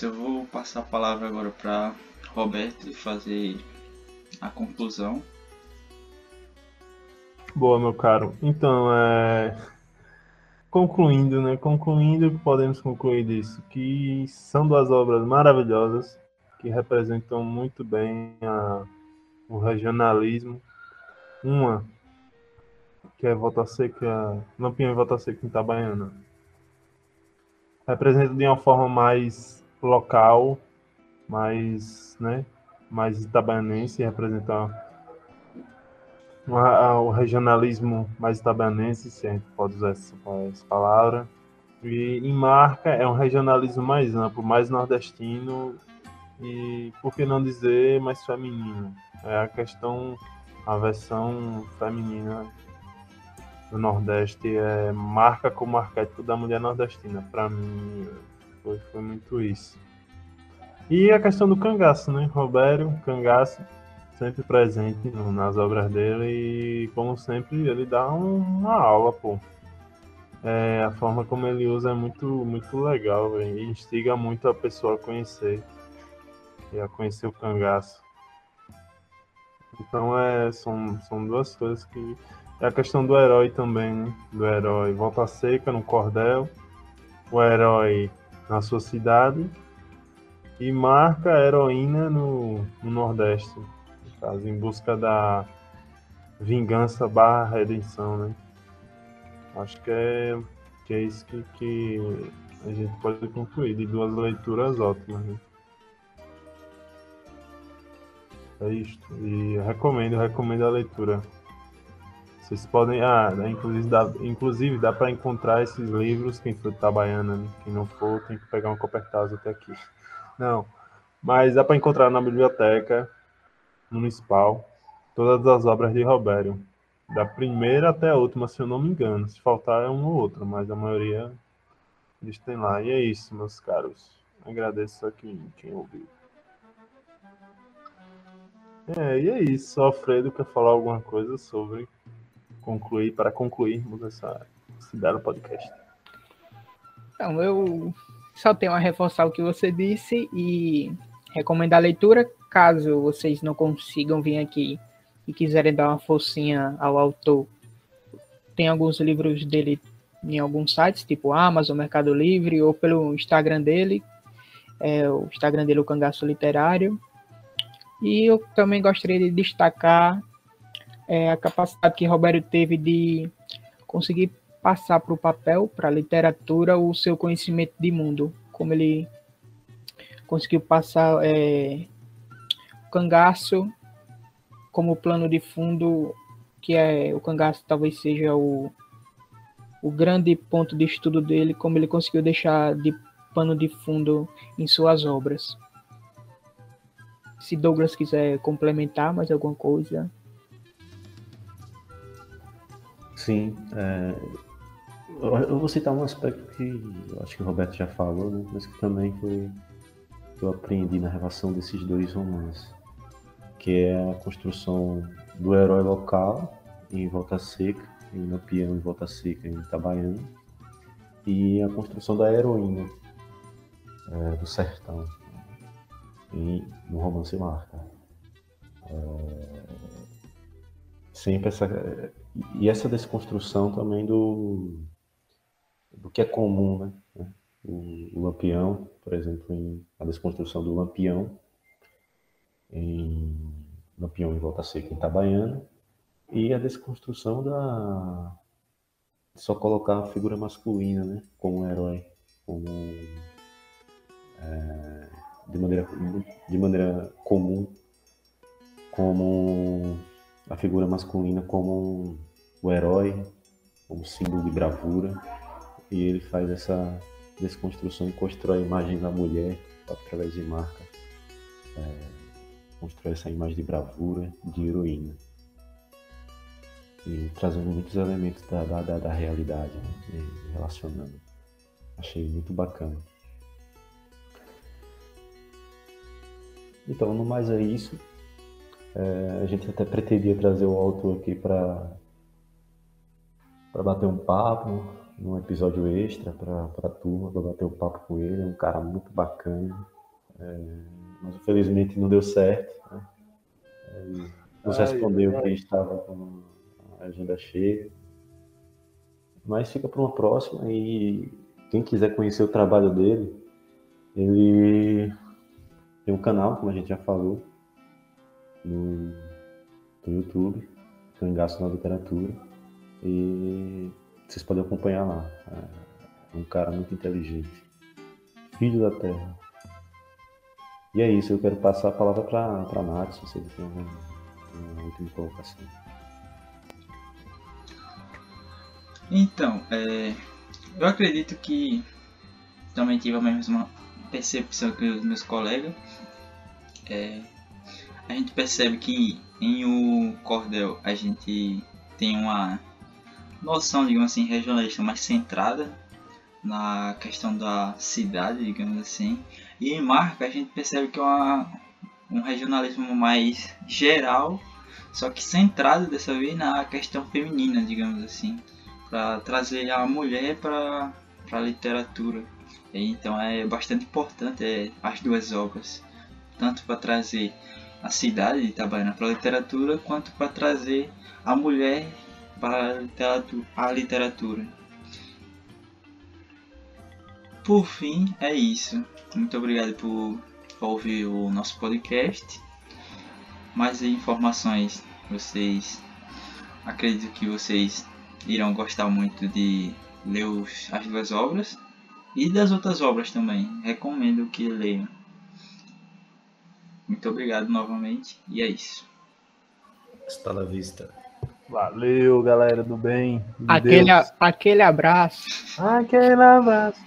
Eu vou passar a palavra agora para Roberto fazer a conclusão. Boa, meu caro. Então, é... concluindo, né? Concluindo, podemos concluir disso, que são duas obras maravilhosas que representam muito bem a... o regionalismo. Uma que é Volta Seca, Lampião e Volta Seca em Itabaiana. Representa de uma forma mais local, mais, né, mais itabaianense, representa uma, o regionalismo mais itabaianense, se a gente pode usar essa, essa palavra. E em marca é um regionalismo mais amplo, mais nordestino e, por que não dizer, mais feminino. É a questão, a versão feminina do Nordeste é marca como arquétipo da mulher nordestina. Para mim, foi, foi muito isso. E a questão do cangaço, né? Robério, cangaço, sempre presente nas obras dele e, como sempre, ele dá uma aula, pô. É, a forma como ele usa é muito, muito legal, véio, e instiga muito a pessoa a conhecer e a conhecer o cangaço. Então, é, são, são duas coisas que. É a questão do herói também, né? Do herói volta seca no cordel, o herói na sua cidade e marca a heroína no, no Nordeste, no caso, em busca da vingança barra redenção, né? Acho que é, que é isso que, que a gente pode concluir de duas leituras ótimas. Né? É isto. E recomendo, recomendo a leitura. Vocês podem. Ah, né, inclusive dá, inclusive dá para encontrar esses livros, quem for trabalhando, né? quem não for, tem que pegar um copertaz até aqui. Não. Mas dá para encontrar na biblioteca municipal todas as obras de Robério. Da primeira até a última, se eu não me engano. Se faltar é uma ou outra, mas a maioria eles têm lá. E é isso, meus caros. Agradeço a quem, quem ouviu. É, e é isso. Alfredo quer falar alguma coisa sobre concluir, para concluirmos essa, esse belo podcast. Então, eu só tenho a reforçar o que você disse e recomendar a leitura. Caso vocês não consigam vir aqui e quiserem dar uma forcinha ao autor, tem alguns livros dele em alguns sites, tipo Amazon, Mercado Livre, ou pelo Instagram dele. É, o Instagram dele o Cangaço Literário. E eu também gostaria de destacar é, a capacidade que Roberto teve de conseguir passar para o papel, para a literatura, o seu conhecimento de mundo, como ele conseguiu passar é, o cangaço como plano de fundo, que é o cangaço talvez seja o, o grande ponto de estudo dele, como ele conseguiu deixar de pano de fundo em suas obras. Se Douglas quiser complementar mais alguma coisa. Sim, é, eu vou citar um aspecto que acho que o Roberto já falou, né, mas que também foi que eu aprendi na relação desses dois romances, que é a construção do herói local em Volta Seca, em Lampião em Volta Seca, em Itabaiana, e a construção da heroína é, do sertão em, no romance Marca. É, sempre essa e essa desconstrução também do, do que é comum, né? O, o Lampião, por exemplo, em, a desconstrução do Lampião, em Lampião em Volta Seca, em Itabaiana, e a desconstrução da só colocar a figura masculina, né, como herói, como é, de maneira de maneira comum, como a figura masculina como o herói, como símbolo de bravura, e ele faz essa desconstrução e constrói a imagem da mulher através de marca, é, constrói essa imagem de bravura, de heroína, e trazendo muitos elementos da, da, da realidade, né, relacionando. Achei muito bacana. Então, no mais é isso. É, a gente até pretendia trazer o autor aqui para para bater um papo, num episódio extra para a turma, para bater um papo com ele. É um cara muito bacana. É, mas infelizmente não deu certo. Né? Ele nos respondeu que estava com a agenda cheia. Mas fica para uma próxima e quem quiser conhecer o trabalho dele, ele tem um canal, como a gente já falou, no, no YouTube, Cangaço na Literatura. E vocês podem acompanhar lá. É um cara muito inteligente. Filho da Terra. E é isso, eu quero passar a palavra para a Nath, se você tem uma, uma última colocação. Então, é, eu acredito que também tive a mesma percepção que os meus colegas. É, a gente percebe que em o cordel a gente tem uma noção, digamos assim, regionalista mais centrada na questão da cidade, digamos assim. E em marca a gente percebe que é uma, um regionalismo mais geral, só que centrado dessa vez na questão feminina, digamos assim, para trazer a mulher para a literatura. Então é bastante importante é, as duas obras, tanto para trazer a cidade de Itabaiana para a literatura, quanto para trazer a mulher para a literatura. Por fim, é isso. Muito obrigado por ouvir o nosso podcast. Mais informações, vocês acredito que vocês irão gostar muito de ler as duas obras e das outras obras também. Recomendo que leiam. Muito obrigado novamente e é isso. Está na vista. Valeu, galera do bem. Aquele, a, aquele abraço. Aquele abraço.